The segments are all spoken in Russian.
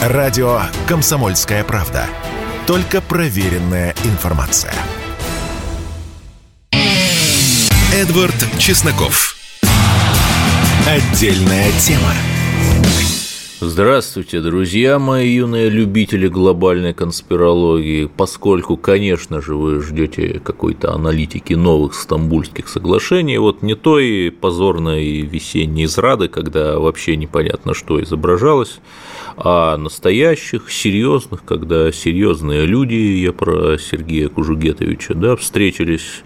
Радио «Комсомольская правда». Только проверенная информация. Эдвард Чесноков. Отдельная тема. Здравствуйте, друзья мои юные любители глобальной конспирологии. Поскольку, конечно же, вы ждете какой-то аналитики новых стамбульских соглашений, вот не той позорной весенней зрады, когда вообще непонятно, что изображалось, а настоящих, серьезных, когда серьезные люди, я про Сергея Кужугетовича, да, встретились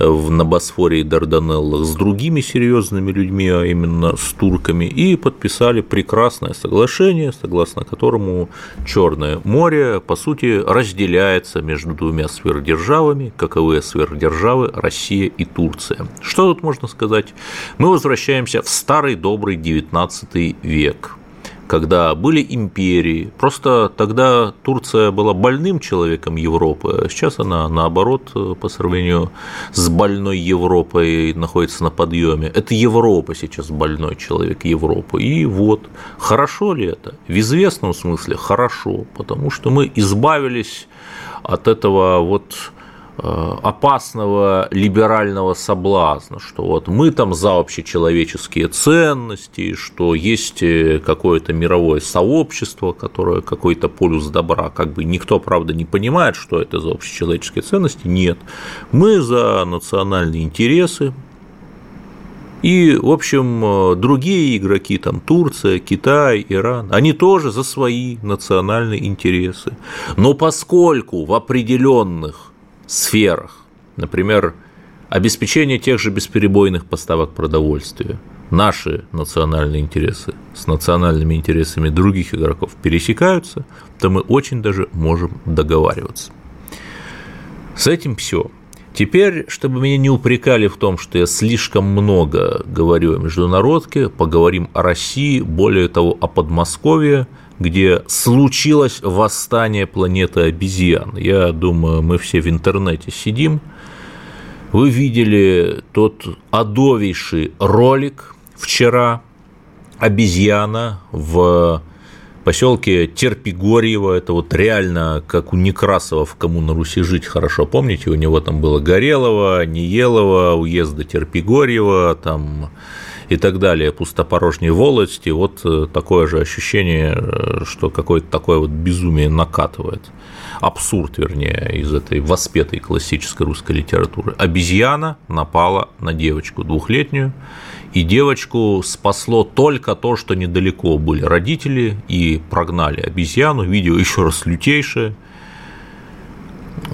в Набосфоре и Дарданеллах с другими серьезными людьми, а именно с турками, и подписали прекрасное соглашение, согласно которому Черное море, по сути, разделяется между двумя сверхдержавами, каковы сверхдержавы Россия и Турция. Что тут можно сказать? Мы возвращаемся в старый добрый XIX век, когда были империи. Просто тогда Турция была больным человеком Европы, а сейчас она, наоборот, по сравнению с больной Европой находится на подъеме. Это Европа сейчас больной человек Европы. И вот, хорошо ли это? В известном смысле хорошо, потому что мы избавились от этого вот Э, опасного либерального соблазна, что вот мы там за общечеловеческие ценности, что есть э, какое-то мировое сообщество, которое какой-то полюс добра, как бы никто, правда, не понимает, что это за общечеловеческие ценности, нет. Мы за национальные интересы, и, в общем, э, другие игроки, там Турция, Китай, Иран, они тоже за свои национальные интересы. Но поскольку в определенных сферах, например, обеспечение тех же бесперебойных поставок продовольствия, наши национальные интересы с национальными интересами других игроков пересекаются, то мы очень даже можем договариваться. С этим все. Теперь, чтобы меня не упрекали в том, что я слишком много говорю о международке, поговорим о России, более того, о Подмосковье – где случилось восстание планеты обезьян. Я думаю, мы все в интернете сидим. Вы видели тот адовейший ролик вчера обезьяна в поселке Терпигорьево, это вот реально как у Некрасова в «Кому на Руси жить» хорошо, помните, у него там было Горелого, Неелова, уезда Терпигорьева, там и так далее, пустопорожней волости, вот э, такое же ощущение, э, что какое-то такое вот безумие накатывает. Абсурд, вернее, из этой воспетой классической русской литературы. Обезьяна напала на девочку двухлетнюю, и девочку спасло только то, что недалеко были родители и прогнали обезьяну. Видео еще раз лютейшее –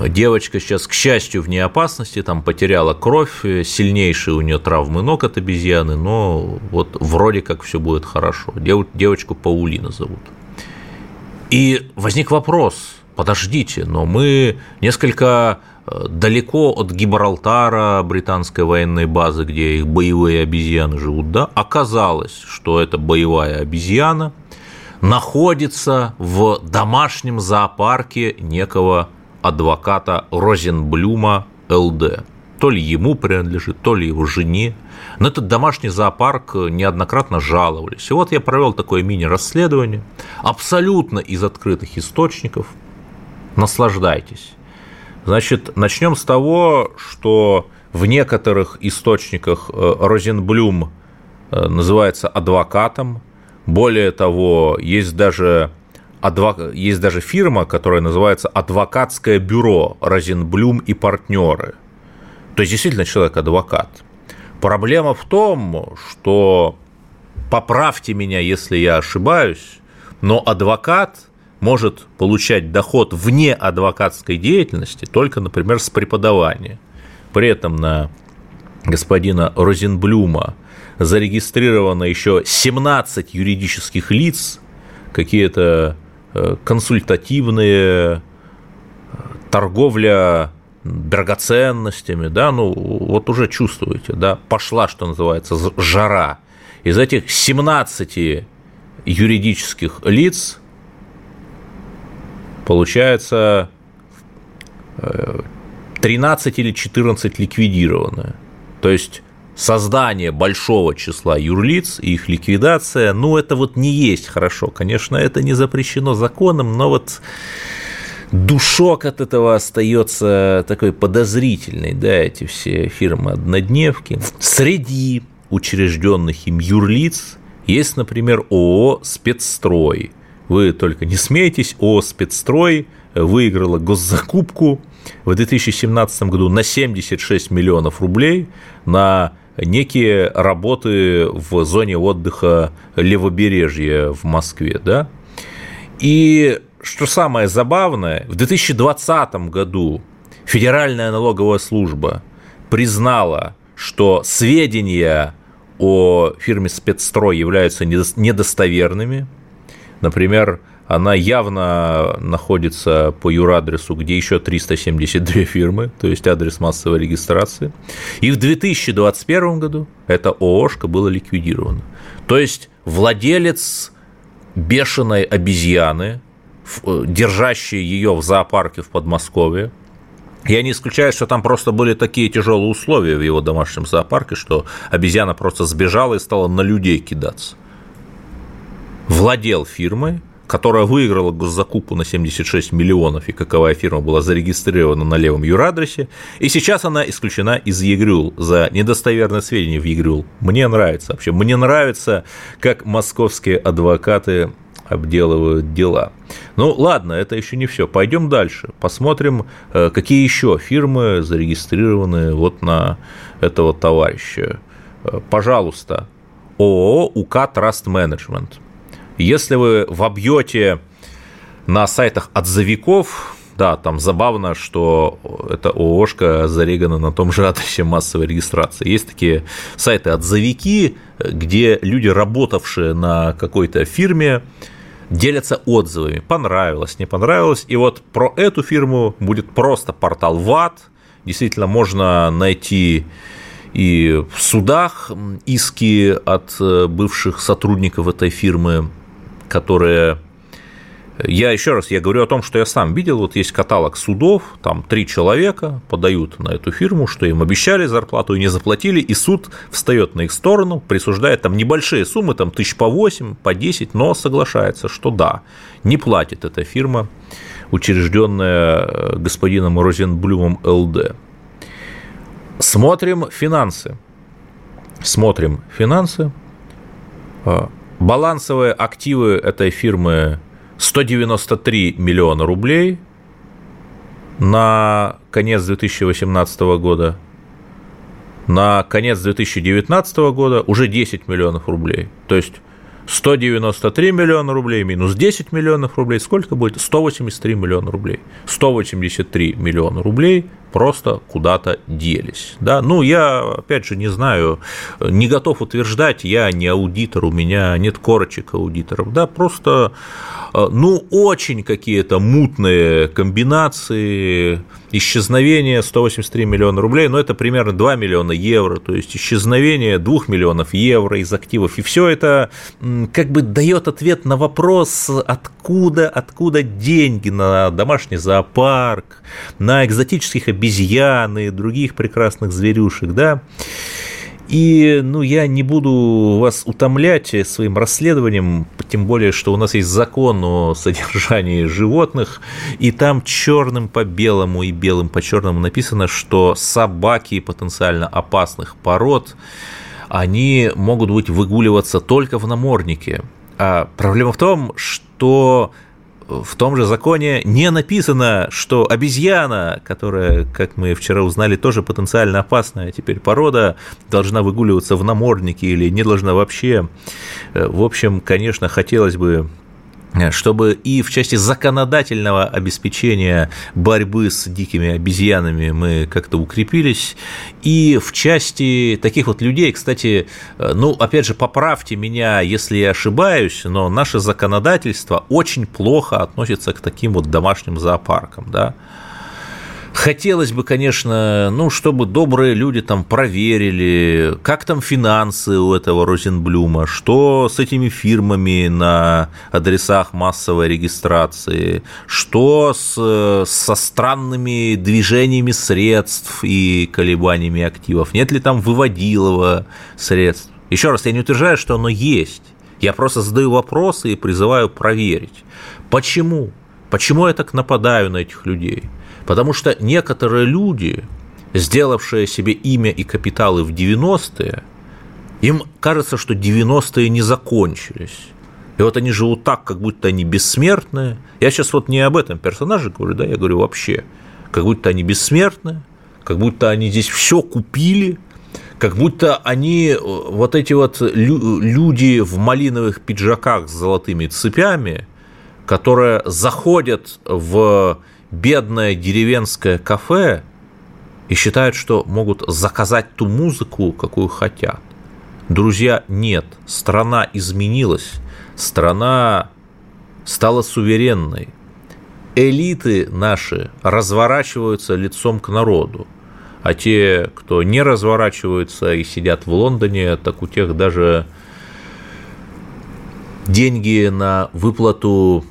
Девочка сейчас, к счастью, вне опасности, там потеряла кровь, сильнейшие у нее травмы ног от обезьяны, но вот вроде как все будет хорошо. Девочку Паулина зовут. И возник вопрос, подождите, но мы несколько э, далеко от Гибралтара, британской военной базы, где их боевые обезьяны живут, да, оказалось, что эта боевая обезьяна находится в домашнем зоопарке некого адвоката Розенблюма ЛД. То ли ему принадлежит, то ли его жене. На этот домашний зоопарк неоднократно жаловались. И вот я провел такое мини-расследование, абсолютно из открытых источников. Наслаждайтесь. Значит, начнем с того, что в некоторых источниках э, Розенблюм э, называется адвокатом. Более того, есть даже адвок... есть даже фирма, которая называется «Адвокатское бюро Розенблюм и партнеры». То есть, действительно, человек адвокат. Проблема в том, что, поправьте меня, если я ошибаюсь, но адвокат может получать доход вне адвокатской деятельности только, например, с преподавания. При этом на господина Розенблюма зарегистрировано еще 17 юридических лиц, какие-то консультативные, э, торговля драгоценностями, да, ну вот уже чувствуете, да, пошла, что называется, жара. Из этих 17 юридических лиц получается 13 э, или 14 ликвидированы. То есть создание большого числа юрлиц и их ликвидация, ну, это вот не есть хорошо. Конечно, это не запрещено законом, но вот душок от этого остается такой подозрительный, да, эти все фирмы-однодневки. Среди учрежденных им юрлиц есть, например, ООО «Спецстрой». Вы только не смейтесь, ООО «Спецстрой» выиграла госзакупку в 2017 году на 76 миллионов рублей на некие работы в зоне отдыха левобережья в Москве, да, и что самое забавное, в 2020 году Федеральная налоговая служба признала, что сведения о фирме спецстрой являются недостоверными. Например, она явно находится по юрадресу, где еще 372 фирмы, то есть адрес массовой регистрации. И в 2021 году эта ООшка была ликвидирована. То есть владелец бешеной обезьяны, э, держащий ее в зоопарке в Подмосковье, я не исключаю, что там просто были такие тяжелые условия в его домашнем зоопарке, что обезьяна просто сбежала и стала на людей кидаться. Владел фирмой, которая выиграла госзакупку на 76 миллионов, и каковая фирма была зарегистрирована на левом юрадресе, и сейчас она исключена из ЕГРЮЛ за недостоверные сведения в ЕГРЮЛ. Мне нравится вообще, мне нравится, как московские адвокаты обделывают дела. Ну ладно, это еще не все. Пойдем дальше. Посмотрим, э, какие еще фирмы зарегистрированы вот на этого товарища. Э, пожалуйста, ООО УК Trust Management – если вы вобьете на сайтах отзывиков, да, там забавно, что это ООшка зарегана на том же адресе массовой регистрации. Есть такие сайты-отзывики, где люди, работавшие на какой-то фирме, делятся отзывами. Понравилось, не понравилось. И вот про эту фирму будет просто портал ВАТ. Действительно, можно найти и в судах иски от э, бывших сотрудников этой фирмы которые я еще раз, я говорю о том, что я сам видел, вот есть каталог судов, там три человека подают на эту фирму, что им обещали зарплату и не заплатили, и суд встает на их сторону, присуждает там небольшие суммы, там тысяч по 8, по 10, но соглашается, что да, не платит эта фирма, учрежденная э, господином Розенблюмом ЛД. Смотрим финансы. Смотрим финансы. Балансовые активы этой фирмы 193 миллиона рублей на конец 2018 года. На конец 2019 года уже 10 миллионов рублей. То есть 193 миллиона рублей минус 10 миллионов рублей, сколько будет? 183 миллиона рублей. 183 миллиона рублей просто куда-то делись. Да? Ну, я, опять же, не знаю, не готов утверждать, я не аудитор, у меня нет корочек аудиторов, да, просто, э, ну, очень какие-то мутные комбинации, исчезновение 183 миллиона рублей, но это примерно 2 миллиона евро, то есть исчезновение 2 миллионов евро из активов, и все это как бы дает ответ на вопрос, откуда, откуда деньги на домашний зоопарк, на экзотических обезьян и других прекрасных зверюшек, да, и, ну, я не буду вас утомлять своим расследованием, тем более, что у нас есть закон о содержании животных, и там черным по белому и белым по черному написано, что собаки потенциально опасных пород, они могут быть выгуливаться только в наморднике. А проблема в том, что в том же законе не написано, что обезьяна, которая, как мы вчера узнали, тоже потенциально опасная теперь порода, должна выгуливаться в наморднике или не должна вообще. Э, в общем, конечно, хотелось бы чтобы и в части законодательного обеспечения борьбы с дикими обезьянами мы как-то укрепились, и в части таких вот людей, кстати, ну, опять же, поправьте меня, если я ошибаюсь, но наше законодательство очень плохо относится к таким вот домашним зоопаркам, да, Хотелось бы, конечно, ну, чтобы добрые люди там проверили, как там финансы у этого Розенблюма, что с этими фирмами на адресах массовой регистрации, что с, со странными движениями средств и колебаниями активов, нет ли там выводилого средств. Еще раз, я не утверждаю, что оно есть. Я просто задаю вопросы и призываю проверить. Почему? Почему я так нападаю на этих людей? Потому что некоторые люди, сделавшие себе имя и капиталы в 90-е, им кажется, что 90-е не закончились. И вот они живут так, как будто они бессмертные. Я сейчас вот не об этом персонаже говорю, да, я говорю вообще. Как будто они бессмертные, как будто они здесь все купили, как будто они, вот эти вот люди в малиновых пиджаках с золотыми цепями, которые заходят в бедное деревенское кафе и считают, что могут заказать ту музыку, какую хотят. Друзья, нет, страна изменилась, страна стала суверенной. Элиты наши разворачиваются лицом к народу, а те, кто не разворачиваются и сидят в Лондоне, так у тех даже деньги на выплату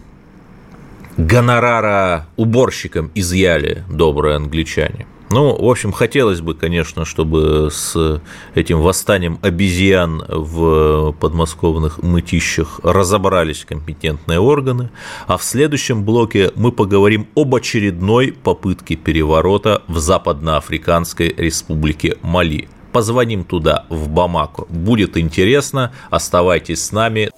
гонорара уборщикам изъяли добрые англичане. Ну, в общем, хотелось бы, конечно, чтобы с этим восстанием обезьян в подмосковных мытищах разобрались компетентные органы, а в следующем блоке мы поговорим об очередной попытке переворота в Западноафриканской республике Мали. Позвоним туда, в Бамако. Будет интересно, оставайтесь с нами.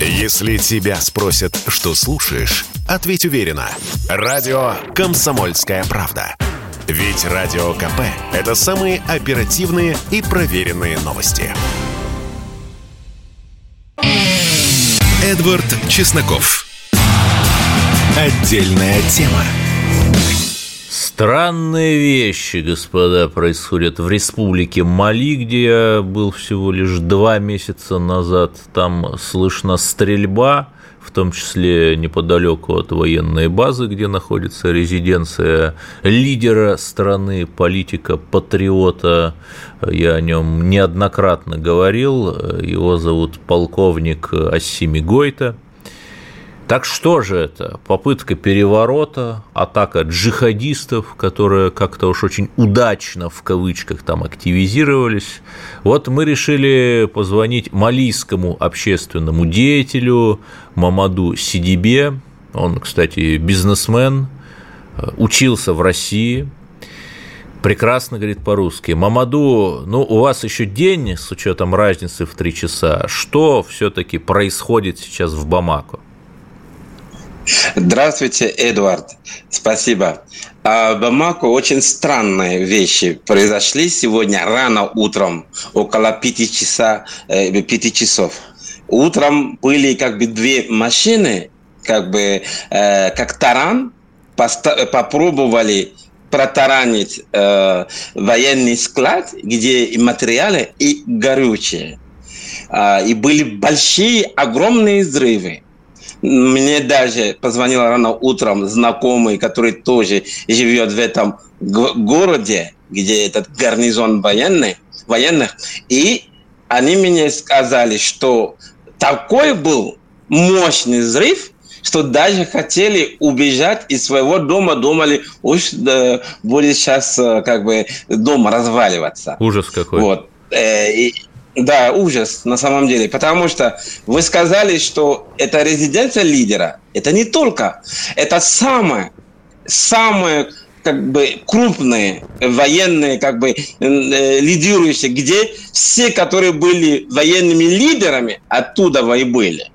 Если тебя спросят, что слушаешь, ответь уверенно. Радио «Комсомольская правда». Ведь Радио КП – это самые оперативные и проверенные новости. Эдвард Чесноков. Отдельная тема. Странные вещи, господа, происходят в республике Мали, где я был всего лишь два месяца назад. Там слышна стрельба, в том числе неподалеку от военной базы, где находится резиденция лидера страны, политика, патриота. Я о нем неоднократно говорил. Его зовут полковник Ассими Гойта – так что же это? Попытка переворота, атака джихадистов, которые как-то уж очень удачно в кавычках там активизировались. Вот мы решили позвонить малийскому общественному деятелю Мамаду Сидибе. Он, кстати, бизнесмен, учился в России, прекрасно говорит по-русски. Мамаду, ну, у вас еще день с учетом разницы в три часа. Что все-таки происходит сейчас в Бамако? Здравствуйте, Эдуард. Спасибо. А в Бамако очень странные вещи произошли сегодня рано утром, около пяти, часа, э, пяти часов. Утром были как бы две машины, как бы э, как таран, попробовали протаранить э, военный склад, где и материалы, и горючее. Э, и были большие, огромные взрывы. Мне даже позвонил рано утром знакомый, который тоже живет в этом городе, где этот гарнизон военный, военных, и они мне сказали, что такой был мощный взрыв, что даже хотели убежать из своего дома, думали, уж да, будет сейчас э, как бы дом разваливаться. Ужас какой. Вот. Э, и, да, ужас на самом деле, потому что вы сказали, что это резиденция лидера. Это не только, это самое, самое как бы крупные военные, как бы э, лидирующие, где все, которые были военными лидерами, оттуда и были.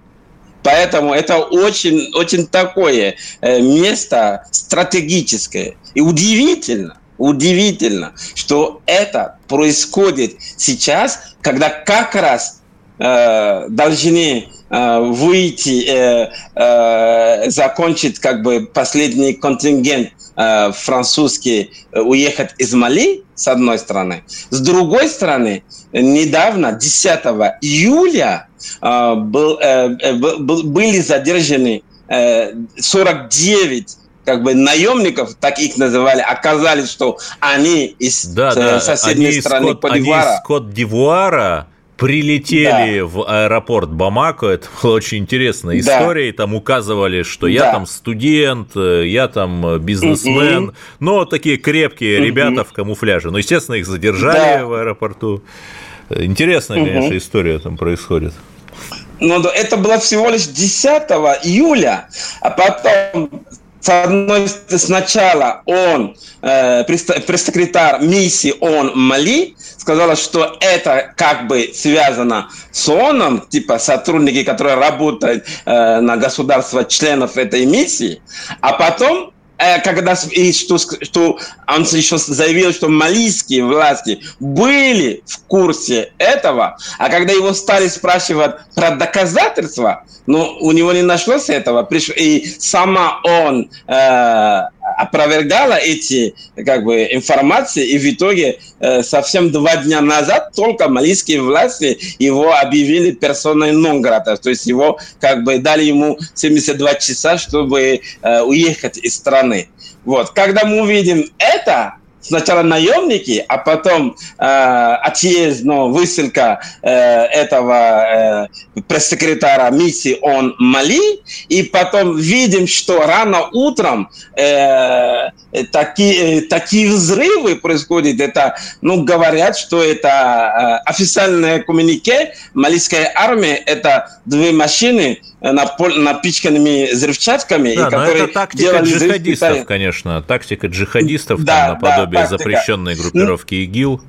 Поэтому это очень, очень такое э, место стратегическое. И удивительно, удивительно, что это происходит сейчас, когда как раз э, должны э, выйти, э, э, закончить как бы последний контингент э, французский, э, уехать из Мали, с одной стороны. С другой стороны, недавно, 10 июля, э, был, э, был, были задержаны э, 49 как бы наемников, так их называли, оказались, что они из да, да. соседней они страны Кот, Они из Кот-Дивуара прилетели да. в аэропорт Бамако, это была очень интересная история, да. и там указывали, что я да. там студент, я там бизнесмен, угу. но такие крепкие ребята в камуфляже. Ну, естественно, их задержали да. в аэропорту. Интересная, конечно, история там происходит. Но ну, это было всего лишь 10 июля, а потом с одной сначала он, э, пресс-секретарь миссии ООН Мали, сказала, что это как бы связано с ООНом, типа сотрудники, которые работают э, на государство членов этой миссии, а потом когда и что, что он еще заявил, что малийские власти были в курсе этого, а когда его стали спрашивать про доказательства, ну, у него не нашлось этого, и сама он э, опровергала эти как бы, информации, и в итоге э, совсем два дня назад только малийские власти его объявили персоной нон грата, то есть его как бы дали ему 72 часа, чтобы э, уехать из страны. Вот. Когда мы увидим это, сначала наемники, а потом э, отъезд, ну, высылка э, этого э, пресс-секретаря миссии он Мали, и потом видим, что рано утром э, такие, такие взрывы происходят. Это, ну, говорят, что это э, официальное коммунике малийской армии, это две машины, Э, напичканными взрывчатками, да, и которые это тактика джихадистов, конечно, тактика джихадистов да, там, наподобие да, запрещенной группировки ИГИЛ.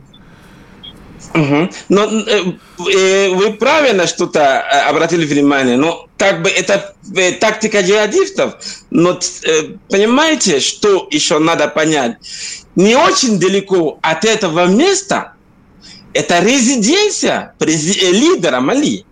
Угу. Но э, э, вы правильно что-то э, обратили внимание, но как бы это э, тактика джихадистов, но э, понимаете, что еще надо понять? Не очень далеко от этого места это резиденция лидера Мали.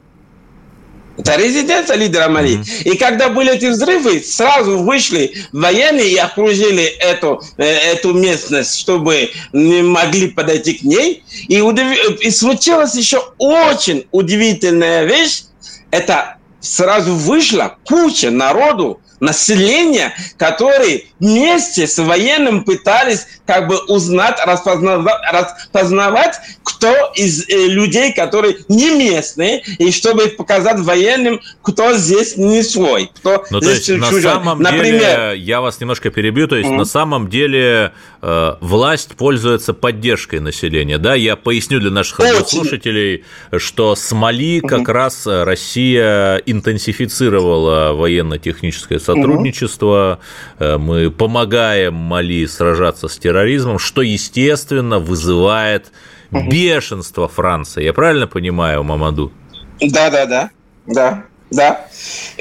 Это резиденция лидера Мали. Mm-hmm. И когда были эти взрывы, сразу вышли военные и окружили эту, э, эту местность, чтобы не могли подойти к ней. И, удив... и случилась еще очень удивительная вещь. Это сразу вышла куча народу, населения, которые вместе с военным пытались как бы узнать, распознавать, распознавать кто из э, людей, которые не местные, и чтобы показать военным, кто здесь не свой, кто ну, здесь то есть, чужой. На самом Например, деле, я вас немножко перебью, то есть mm-hmm. на самом деле э, власть пользуется поддержкой населения, да? Я поясню для наших слушателей, что с Мали mm-hmm. как раз Россия интенсифицировала военно-техническое сотрудничество, mm-hmm. мы помогаем Мали сражаться с терроризмом, что, естественно, вызывает бешенство Франции. Я правильно понимаю, Мамаду? Да, да, да, да. Да,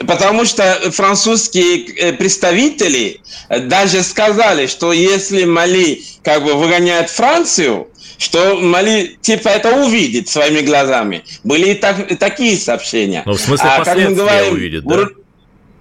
потому что французские э, представители даже сказали, что если Мали как бы выгоняет Францию, что Мали типа это увидит своими глазами. Были и так, такие сообщения. Ну, в смысле, а, как мы говорим, увидит, да?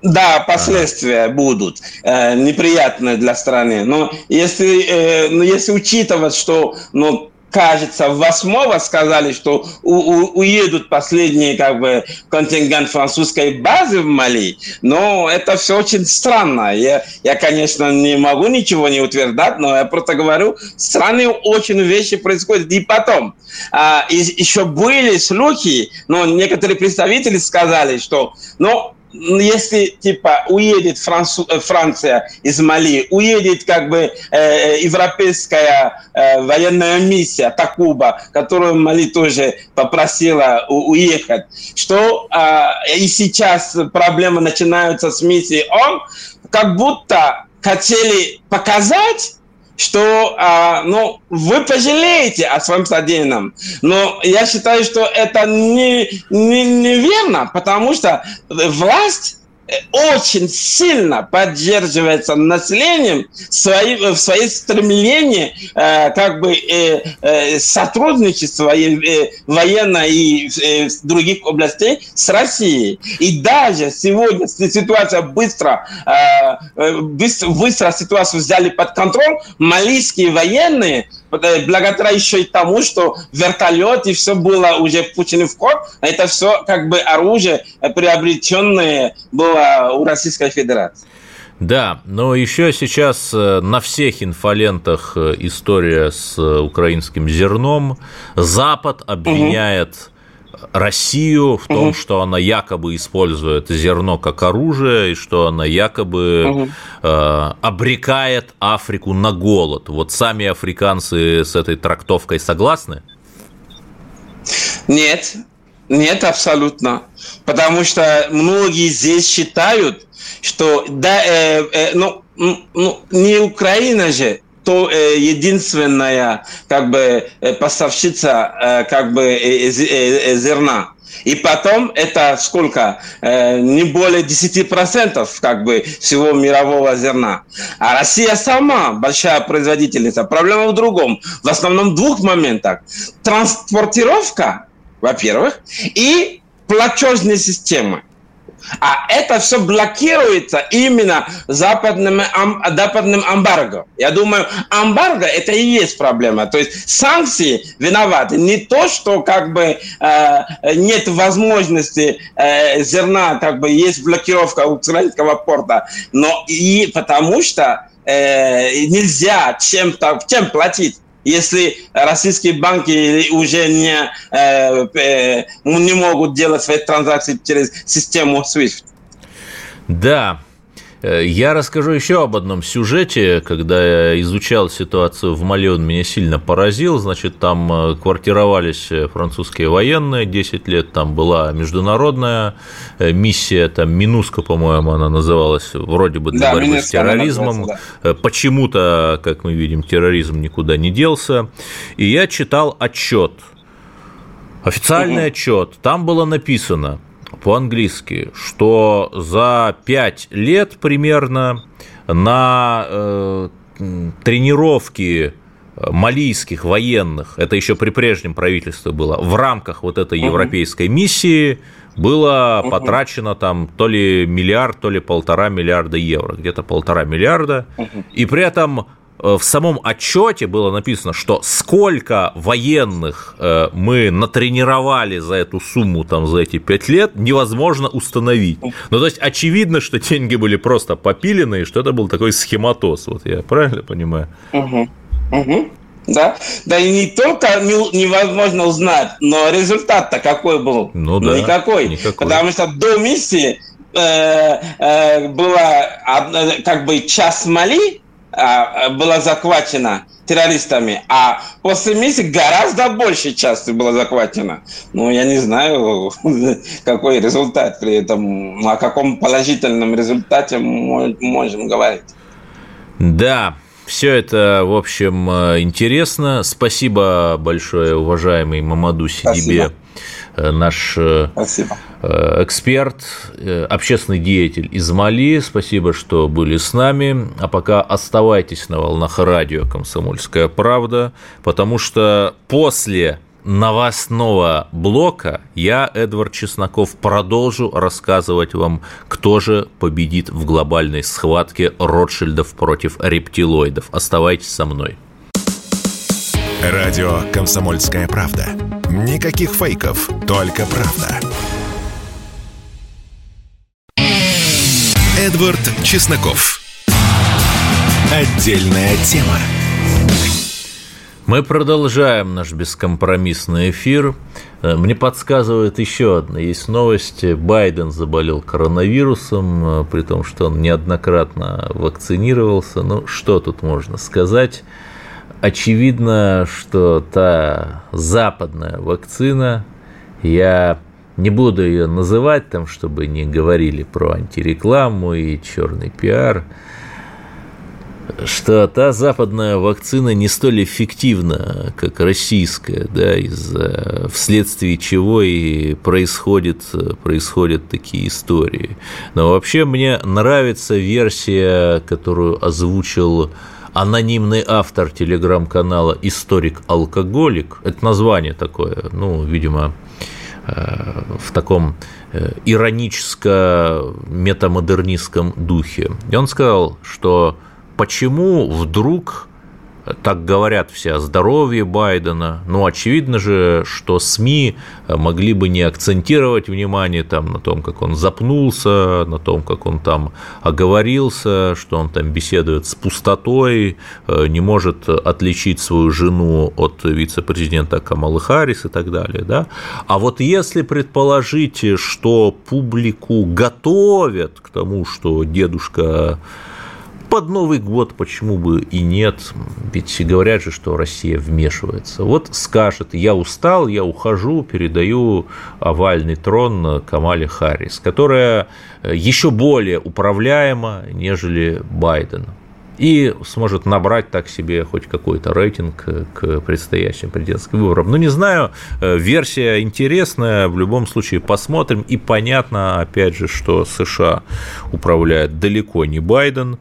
Да, последствия будут э, неприятные для страны. Но если, э, но если учитывать, что ну, кажется, восьмого сказали, что у, у, уедут последние как бы контингент французской базы в Мали, но это все очень странно. Я, я, конечно, не могу ничего не утверждать, но я просто говорю, странные очень вещи происходят. И потом, а, и, еще были слухи, но некоторые представители сказали, что, ну, если типа уедет Францу, э, Франция из Мали, уедет как бы э, европейская э, военная миссия Такуба, которую Мали тоже попросила у, уехать, что э, и сейчас проблемы начинаются с миссией. ООН, как будто хотели показать, что а, ну, вы пожалеете о своем содеянном. Но я считаю, что это не, не, неверно, потому что власть очень сильно поддерживается населением свои, в своей стремлении э, как бы э, э, сотрудничества э, военно и э, других областей с Россией. И даже сегодня ситуация быстро, э, э, быстро, быстро ситуацию взяли под контроль, малийские военные благодаря еще и тому, что вертолет и все было уже пущено в ход, это все как бы оружие, приобретенное было у Российской Федерации. Да, но еще сейчас э, на всех инфолентах э, история с э, украинским зерном. Запад обвиняет. Россию в том, угу. что она якобы использует зерно как оружие и что она якобы угу. э, обрекает Африку на голод. Вот сами африканцы с этой трактовкой согласны? Нет, нет, абсолютно. Потому что многие здесь считают, что да, э, э, ну, ну, не Украина же, то э, единственная как бы э, поставщица э, как бы э, э, зерна. И потом это сколько? Э, не более 10% как бы всего мирового зерна. А Россия сама большая производительница. Проблема в другом. В основном в двух моментах. Транспортировка, во-первых, и платежные системы. А это все блокируется именно западным, западным эмбарго. Я думаю, эмбарго это и есть проблема. То есть санкции виноваты. Не то, что как бы э, нет возможности э, зерна, как бы есть блокировка украинского порта, но и потому что э, нельзя чем-то, чем платить если российские банки уже не, э, э, не могут делать свои транзакции через систему SWIFT. Да, я расскажу еще об одном сюжете, когда я изучал ситуацию в Мали, он меня сильно поразил. Значит, там э, квартировались французские военные 10 лет, там была международная э, миссия, там Минуска, по-моему, она называлась, вроде бы для да, борьбы с терроризмом. Да. Почему-то, как мы видим, терроризм никуда не делся. И я читал отчет, официальный угу. отчет. Там было написано – по-английски, что за пять лет примерно на э, тренировки малийских военных, это еще при прежнем правительстве было, в рамках вот этой европейской миссии было потрачено там то ли миллиард, то ли полтора миллиарда евро, где-то полтора миллиарда, и при этом в самом отчете было написано, что сколько военных э, мы натренировали за эту сумму, там, за эти пять лет, невозможно установить. Ну, то есть, очевидно, что деньги были просто попилены, и что это был такой схематоз. Вот я правильно понимаю? Угу. Угу. Да, да и не только невозможно узнать, но результат-то какой был? Ну, да, никакой. никакой. Потому что до миссии э, э, была э, как бы час Мали, была захвачена террористами, а после миссии гораздо больше части было захвачено. Ну, я не знаю, какой результат при этом, о каком положительном результате мы можем говорить. Да, все это, в общем, интересно. Спасибо большое, уважаемый Мамаду Сидибе. Спасибо Э, наш э, Спасибо. Э, эксперт, общественный деятель из Мали. Спасибо, что были с нами. А пока оставайтесь на волнах радио «Комсомольская правда», потому что после новостного блока я, Эдвард Чесноков, продолжу рассказывать вам, кто же победит в глобальной схватке Ротшильдов против рептилоидов. Оставайтесь со мной. Радио «Комсомольская правда». Никаких фейков, только правда. Эдвард Чесноков. Отдельная тема. Мы продолжаем наш бескомпромиссный эфир. Э, мне подсказывает еще одна. Есть новость. Байден заболел коронавирусом, э, при том, что он неоднократно вакцинировался. Ну, что тут можно сказать? Очевидно, что та западная вакцина, я не буду ее называть там, чтобы не говорили про антирекламу и черный пиар, что та западная вакцина не столь эффективна, как российская, да, из вследствие чего и происходят, происходят такие истории. Но вообще мне нравится версия, которую озвучил анонимный автор телеграм-канала «Историк-алкоголик», это название такое, ну, видимо, э, в таком э, ироническо-метамодернистском духе. И он сказал, что почему вдруг так говорят все о здоровье Байдена. Ну, очевидно же, что СМИ могли бы не акцентировать внимание там, на том, как он запнулся, на том, как он там оговорился, что он там беседует с пустотой, э, не может отличить свою жену от вице-президента Камалы Харрис и так далее. Да? А вот если предположить, что публику готовят к тому, что дедушка под Новый год почему бы и нет? Ведь говорят же, что Россия вмешивается. Вот скажет, я устал, я ухожу, передаю овальный трон Камале Харрис, которая еще более управляема, нежели Байден и сможет набрать так себе хоть какой-то рейтинг к предстоящим президентским выборам. Ну, не знаю, версия интересная, в любом случае посмотрим, и понятно, опять же, что США управляет далеко не Байден,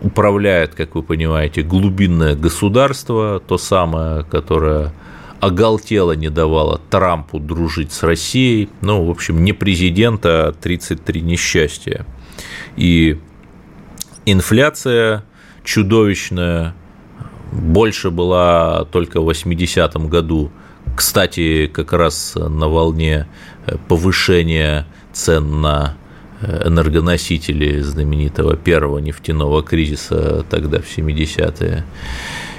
управляет, как вы понимаете, глубинное государство, то самое, которое оголтело не давало Трампу дружить с Россией. Ну, в общем, не президента, а 33 несчастья. И инфляция чудовищная, больше была только в 80-м году. Кстати, как раз на волне повышения цен на энергоносители знаменитого первого нефтяного кризиса тогда в 70-е.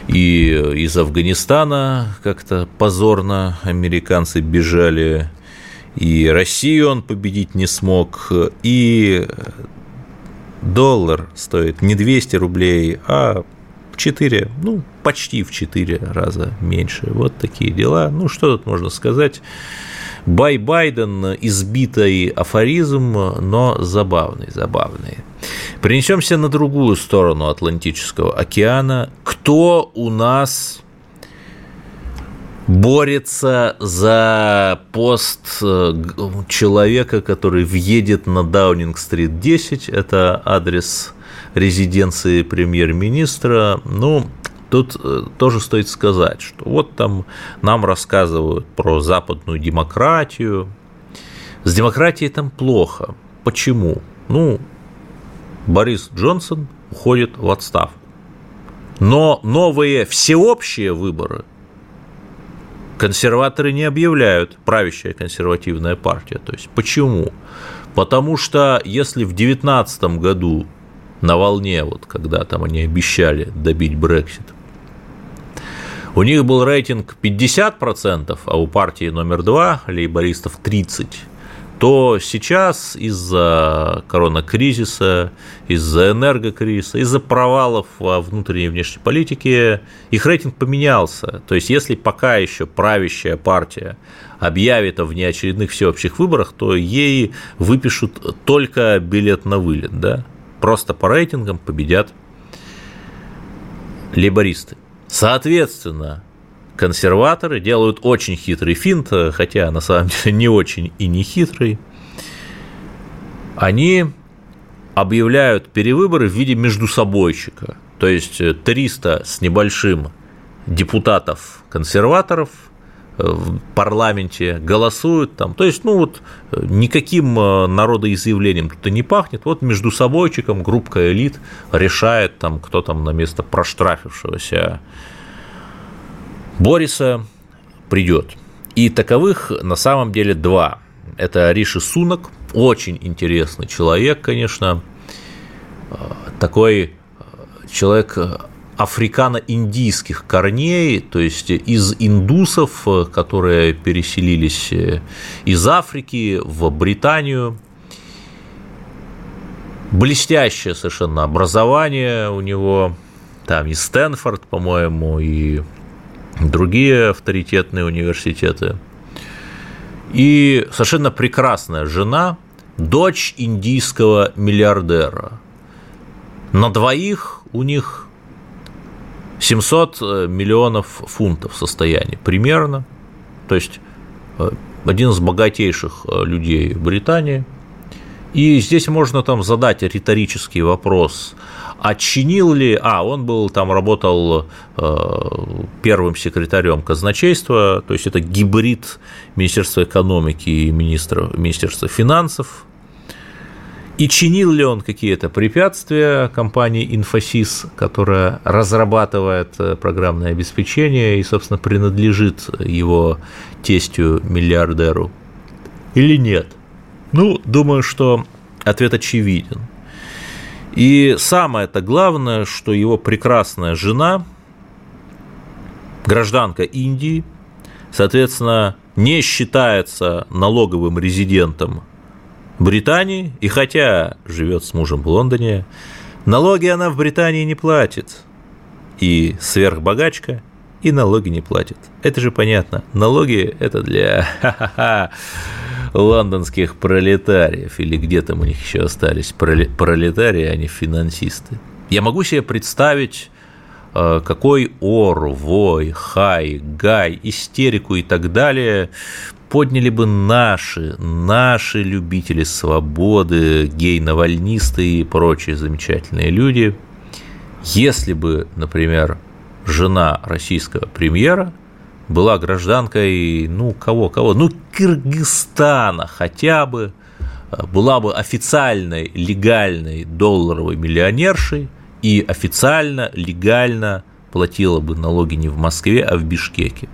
И из Афганистана как-то позорно американцы бежали, и Россию он победить не смог, и доллар стоит не 200 рублей, а 4, ну, почти в 4 раза меньше. Вот такие дела. Ну, что тут можно сказать? Бай Байден избитый афоризм, но забавный, забавный. Перенесемся на другую сторону Атлантического океана. Кто у нас борется за пост э, человека, который въедет на Даунинг-стрит 10. Это адрес резиденции премьер-министра. Ну, Тут э, тоже стоит сказать, что вот там нам рассказывают про западную демократию. С демократией там плохо. Почему? Ну, Борис Джонсон уходит в отставку. Но новые всеобщие выборы консерваторы не объявляют, правящая консервативная партия. То есть почему? Потому что если в 2019 году на волне, вот когда там они обещали добить Брексит, у них был рейтинг 50%, а у партии номер два, лейбористов, 30%, то сейчас из-за коронакризиса, из-за энергокризиса, из-за провалов во внутренней и внешней политике их рейтинг поменялся. То есть, если пока еще правящая партия объявит о внеочередных всеобщих выборах, то ей выпишут только билет на вылет, да? Просто по рейтингам победят лейбористы. Соответственно, консерваторы делают очень хитрый финт, хотя на самом деле не очень и не хитрый. Они объявляют перевыборы в виде междусобойчика. То есть 300 с небольшим депутатов консерваторов – в парламенте голосуют там. То есть, ну вот никаким э, народоизъявлением тут и не пахнет. Вот между собойчиком группка элит решает там, кто там на место проштрафившегося Бориса придет. И таковых на самом деле два. Это Риши Сунок, очень интересный человек, конечно, э, такой э, человек африкано-индийских корней, то есть из индусов, которые переселились из Африки в Британию. Блестящее совершенно образование у него, там и Стэнфорд, по-моему, и другие авторитетные университеты. И совершенно прекрасная жена, дочь индийского миллиардера. На двоих у них 700 э, миллионов фунтов состояние примерно. То есть э, один из богатейших э, людей Британии. И здесь можно там задать риторический вопрос, а чинил ли, а, он был там, работал первым секретарем казначейства, то есть это гибрид Министерства экономики и министра, Министерства финансов, И чинил ли он какие-то препятствия компании «Инфосис», которая разрабатывает э, программное обеспечение и, собственно, принадлежит его тестю-миллиардеру? Или нет? Ну, думаю, что ответ очевиден. И самое-то главное, что его прекрасная жена, гражданка Индии, соответственно, не считается налоговым резидентом Британии, и хотя живет с мужем в Лондоне, налоги она в Британии не платит. И сверхбогачка, и налоги не платит. Это же понятно. Налоги – это для лондонских пролетариев, или где там у них еще остались пролетарии, а не финансисты. Я могу себе представить, э, какой ор, вой, хай, гай, истерику и так далее подняли бы наши, наши любители свободы, гей-навальнисты и прочие замечательные люди, если бы, например, жена российского премьера была гражданкой, ну, кого, кого, ну, Кыргызстана хотя бы, была бы официальной, легальной долларовой миллионершей и официально, легально платила бы налоги не в Москве, а в Бишкеке.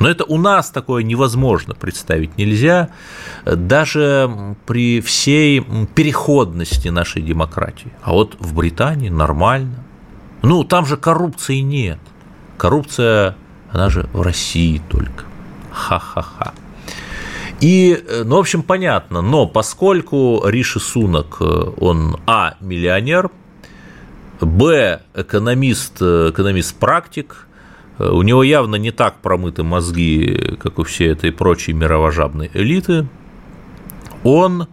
Но это у нас такое невозможно представить нельзя, даже при всей переходности нашей демократии. А вот в Британии нормально. Ну, там же коррупции нет. Коррупция, она же в России только. Ха-ха-ха. И, ну, в общем, понятно, но поскольку Риши Сунок, он, а, миллионер, б, экономист, экономист-практик – у него явно не так промыты мозги, как у всей этой прочей мировожабной элиты. Он,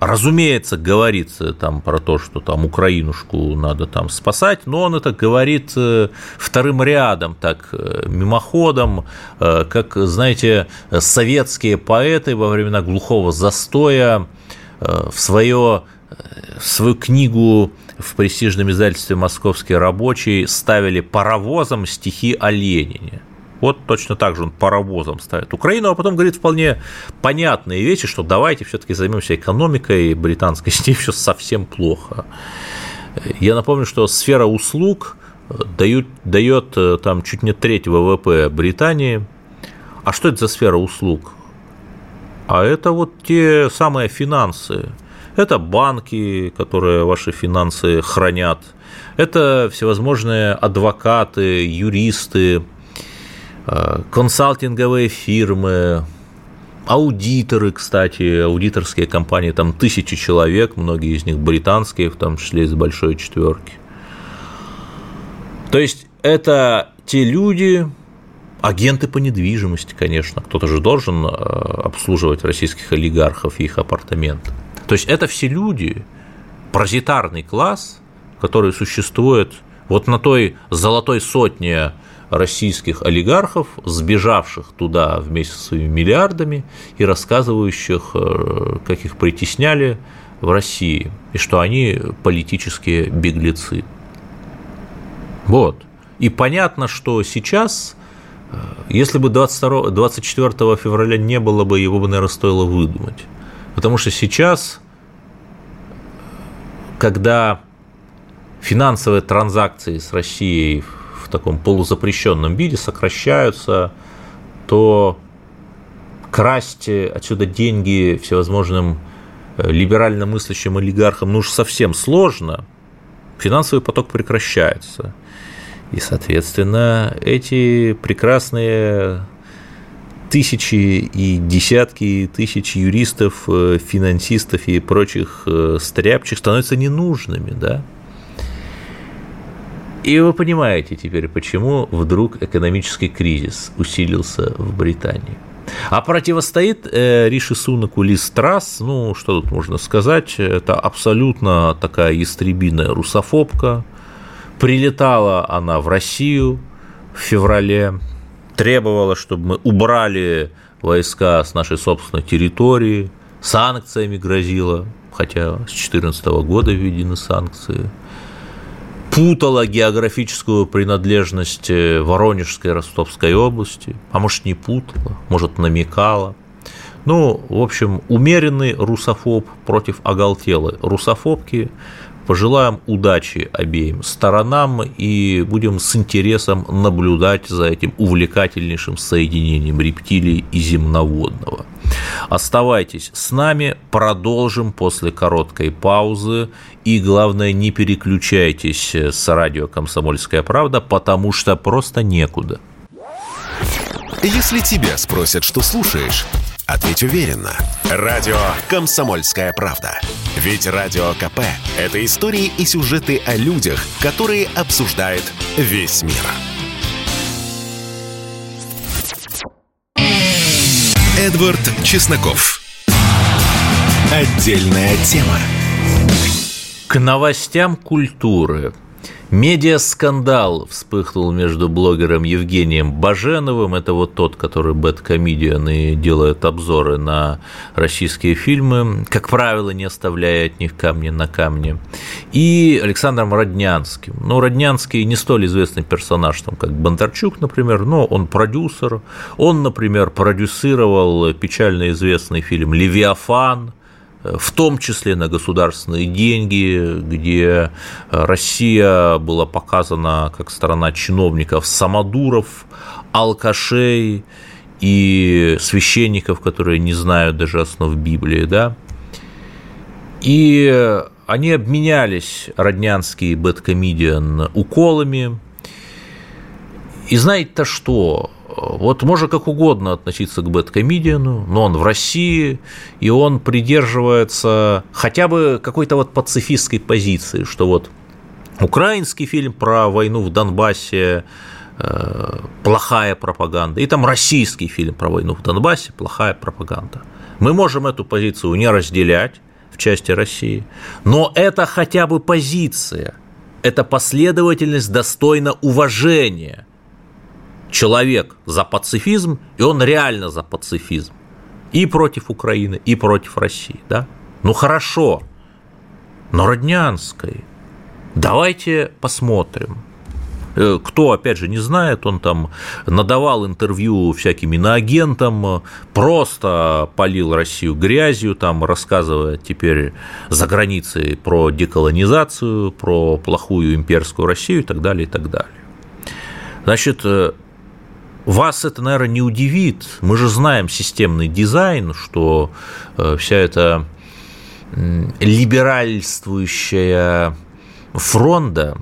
разумеется, говорит там про то, что там Украинушку надо там спасать, но он это говорит э, вторым рядом, так э, мимоходом, э, как, знаете, советские поэты во времена глухого застоя в, свое, свою книгу в престижном издательстве «Московский рабочий» ставили паровозом стихи о Ленине. Вот точно так же он паровозом ставит Украину, а потом говорит вполне понятные вещи, что давайте все-таки займемся экономикой британской, с ней все совсем плохо. Я напомню, что сфера услуг дают, дает э, там чуть не треть ВВП Британии. А что это за сфера услуг? А это вот те самые финансы, это банки, которые ваши финансы хранят. Это всевозможные адвокаты, юристы, э, консалтинговые фирмы, аудиторы, кстати, аудиторские компании, там тысячи человек, многие из них британские, в том числе из большой четверки. То есть это те люди, агенты по недвижимости, конечно, кто-то же должен э, обслуживать российских олигархов и их апартаменты. То есть это все люди, паразитарный класс, который существует вот на той золотой сотне российских олигархов, сбежавших туда вместе со своими миллиардами и рассказывающих, э, как их притесняли в России, и что они политические беглецы. Вот. И понятно, что сейчас, э, если бы 22, 24 февраля не было бы, его бы, наверное, стоило выдумать. Потому что сейчас, когда финансовые транзакции с Россией в таком полузапрещенном виде сокращаются, то красть отсюда деньги всевозможным э, либерально мыслящим олигархам ну уж совсем сложно, финансовый поток прекращается. И, соответственно, эти прекрасные тысячи и десятки тысяч юристов, э, финансистов и прочих э, стряпчих становятся ненужными, да? И вы понимаете теперь, почему вдруг экономический кризис усилился в Британии. А противостоит э, Риши Сунаку Лиз Трасс, ну, что тут можно сказать, это абсолютно такая ястребиная русофобка. Прилетала она в Россию в феврале требовала, чтобы мы убрали войска с нашей собственной территории, санкциями грозила, хотя с 2014 года введены санкции, путала географическую принадлежность э, Воронежской и Ростовской области, а может не путала, может намекала. Ну, в общем, умеренный русофоб против оголтелой русофобки. Пожелаем удачи обеим сторонам и будем с интересом наблюдать за этим увлекательнейшим соединением рептилий и земноводного. Оставайтесь с нами, продолжим после короткой паузы. И главное, не переключайтесь с радио «Комсомольская правда», потому что просто некуда. Если тебя спросят, что слушаешь, Ответь уверенно. Радио «Комсомольская правда». Ведь Радио КП – это истории и сюжеты о людях, которые обсуждает весь мир. Эдвард Чесноков. Отдельная тема. К новостям культуры. Медиаскандал вспыхнул между блогером Евгением Баженовым, это вот тот, который BadComedian и делает обзоры на российские фильмы, как правило, не оставляя от них камня на камне, и Александром Роднянским. Ну, Роднянский не столь известный персонаж, там, как Бондарчук, например, но он продюсер. Он, например, продюсировал печально известный фильм «Левиафан», в том числе на государственные деньги, где Россия была показана как страна чиновников самодуров, алкашей и священников, которые не знают даже основ Библии, да. И они обменялись, Роднянский и Бэткомедиан, уколами. И знаете-то что? Вот можно как угодно относиться к бэткомедиану, но он в России, и он придерживается хотя бы какой-то вот пацифистской позиции, что вот украинский фильм про войну в Донбассе э, плохая пропаганда, и там российский фильм про войну в Донбассе плохая пропаганда. Мы можем эту позицию не разделять в части России, но это хотя бы позиция, это последовательность достойна уважения – человек за пацифизм, и он реально за пацифизм. И против Украины, и против России. Да? Ну хорошо, но Роднянской. Давайте посмотрим. Э, кто, опять же, не знает, он там надавал интервью всяким иноагентам, просто полил Россию грязью, там рассказывая теперь за границей про деколонизацию, про плохую имперскую Россию и так далее, и так далее. Значит, э, вас это, наверное, не удивит. Мы же знаем системный дизайн, что э, вся эта либеральствующая фронта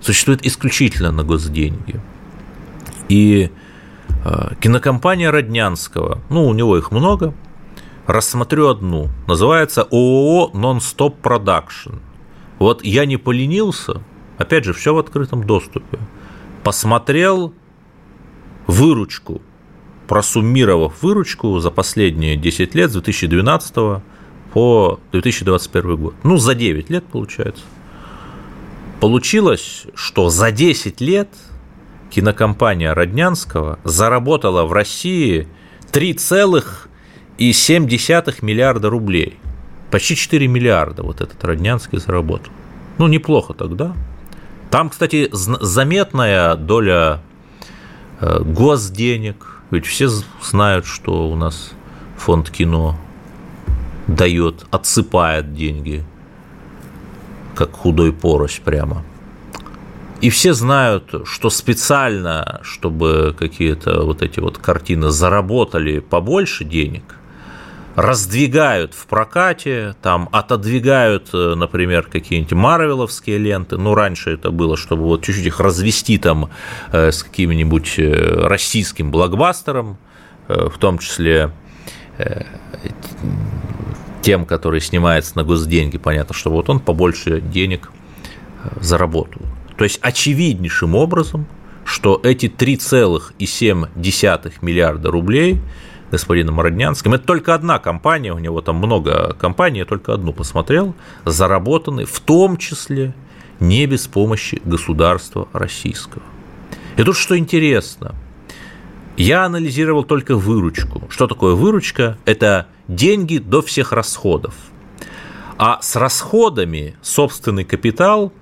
существует исключительно на госденьги. И э, кинокомпания Роднянского, ну, у него их много, рассмотрю одну, называется ООО «Нон-стоп Продакшн». Вот я не поленился, опять же, все в открытом доступе, посмотрел выручку, просуммировав выручку за последние 10 лет с 2012 по 2021 год. Ну, за 9 лет получается. Получилось, что за 10 лет кинокомпания Роднянского заработала в России 3,7 миллиарда рублей. Почти 4 миллиарда вот этот Роднянский заработал. Ну, неплохо тогда. Там, кстати, заметная доля госденег. Ведь все знают, что у нас фонд кино дает, отсыпает деньги, как худой порось прямо. И все знают, что специально, чтобы какие-то вот эти вот картины заработали побольше денег, раздвигают в прокате, там отодвигают, э, например, какие-нибудь марвеловские ленты. Ну, раньше это было, чтобы вот чуть-чуть их развести там э, с каким-нибудь э, российским блокбастером, в том числе тем, который снимается на госденьги, понятно, что вот он побольше денег заработал. То есть очевиднейшим образом, что эти 3,7 миллиарда рублей – господином Роднянским. Это только одна компания, у него там много компаний, я только одну посмотрел, заработаны в том числе не без помощи государства российского. И тут что интересно, я анализировал только выручку. Что такое выручка? Это деньги до всех расходов. А с расходами собственный капитал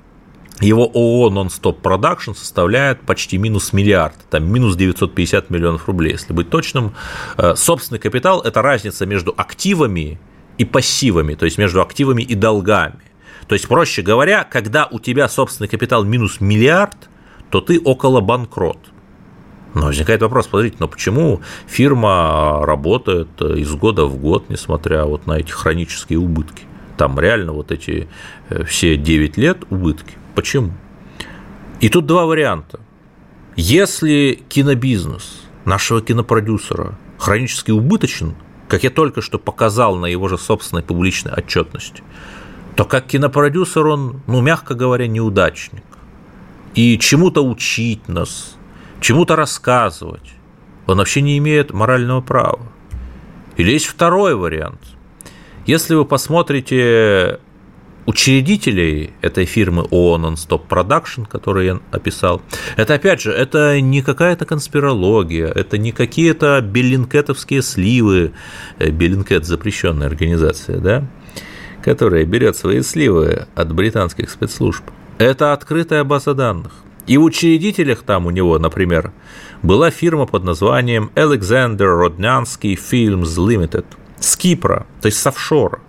его ООО Non-Stop Production составляет почти минус миллиард, там минус 950 миллионов рублей, если быть точным. Э, собственный капитал – это разница между активами и пассивами, то есть между активами и долгами. То есть, проще говоря, когда у тебя собственный капитал минус миллиард, то ты около банкрот. Но возникает вопрос, смотрите, но почему фирма работает из года в год, несмотря вот на эти хронические убытки? Там реально вот эти э, все 9 лет убытки. Почему? И тут два варианта. Если кинобизнес нашего кинопродюсера хронически убыточен, как я только что показал на его же собственной публичной отчетности, то как кинопродюсер он, ну, мягко говоря, неудачник. И чему-то учить нас, чему-то рассказывать он вообще не имеет морального права. Или есть второй вариант. Если вы посмотрите учредителей этой фирмы ООО Non-Stop Production, который я описал, это, опять же, это не какая-то конспирология, это не какие-то беллинкетовские сливы, э, Беллинкет – запрещенная организация, да, которая берет свои сливы от британских спецслужб. Это открытая база данных. И в учредителях там у него, например, была фирма под названием Alexander Rodnyansky Films Limited с Кипра, то есть с офшора.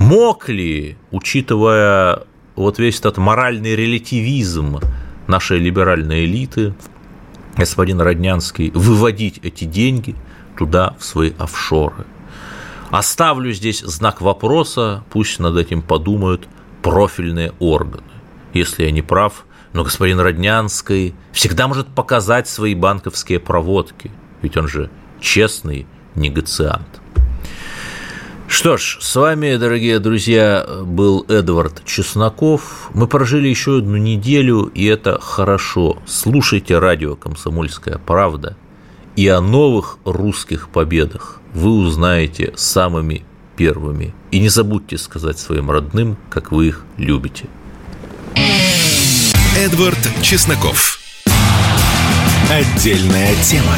Мог ли, учитывая вот весь этот моральный релятивизм нашей либеральной элиты, господин Роднянский, выводить эти деньги туда, в свои офшоры? Оставлю здесь знак вопроса, пусть над этим подумают профильные органы. Если я не прав, но господин Роднянский всегда может показать свои банковские проводки, ведь он же честный негациант. Что ж, с вами, дорогие друзья, был Эдвард Чесноков. Мы прожили еще одну неделю, и это хорошо. Слушайте радио «Комсомольская правда», и о новых русских победах вы узнаете самыми первыми. И не забудьте сказать своим родным, как вы их любите. Эдвард Чесноков. Отдельная тема.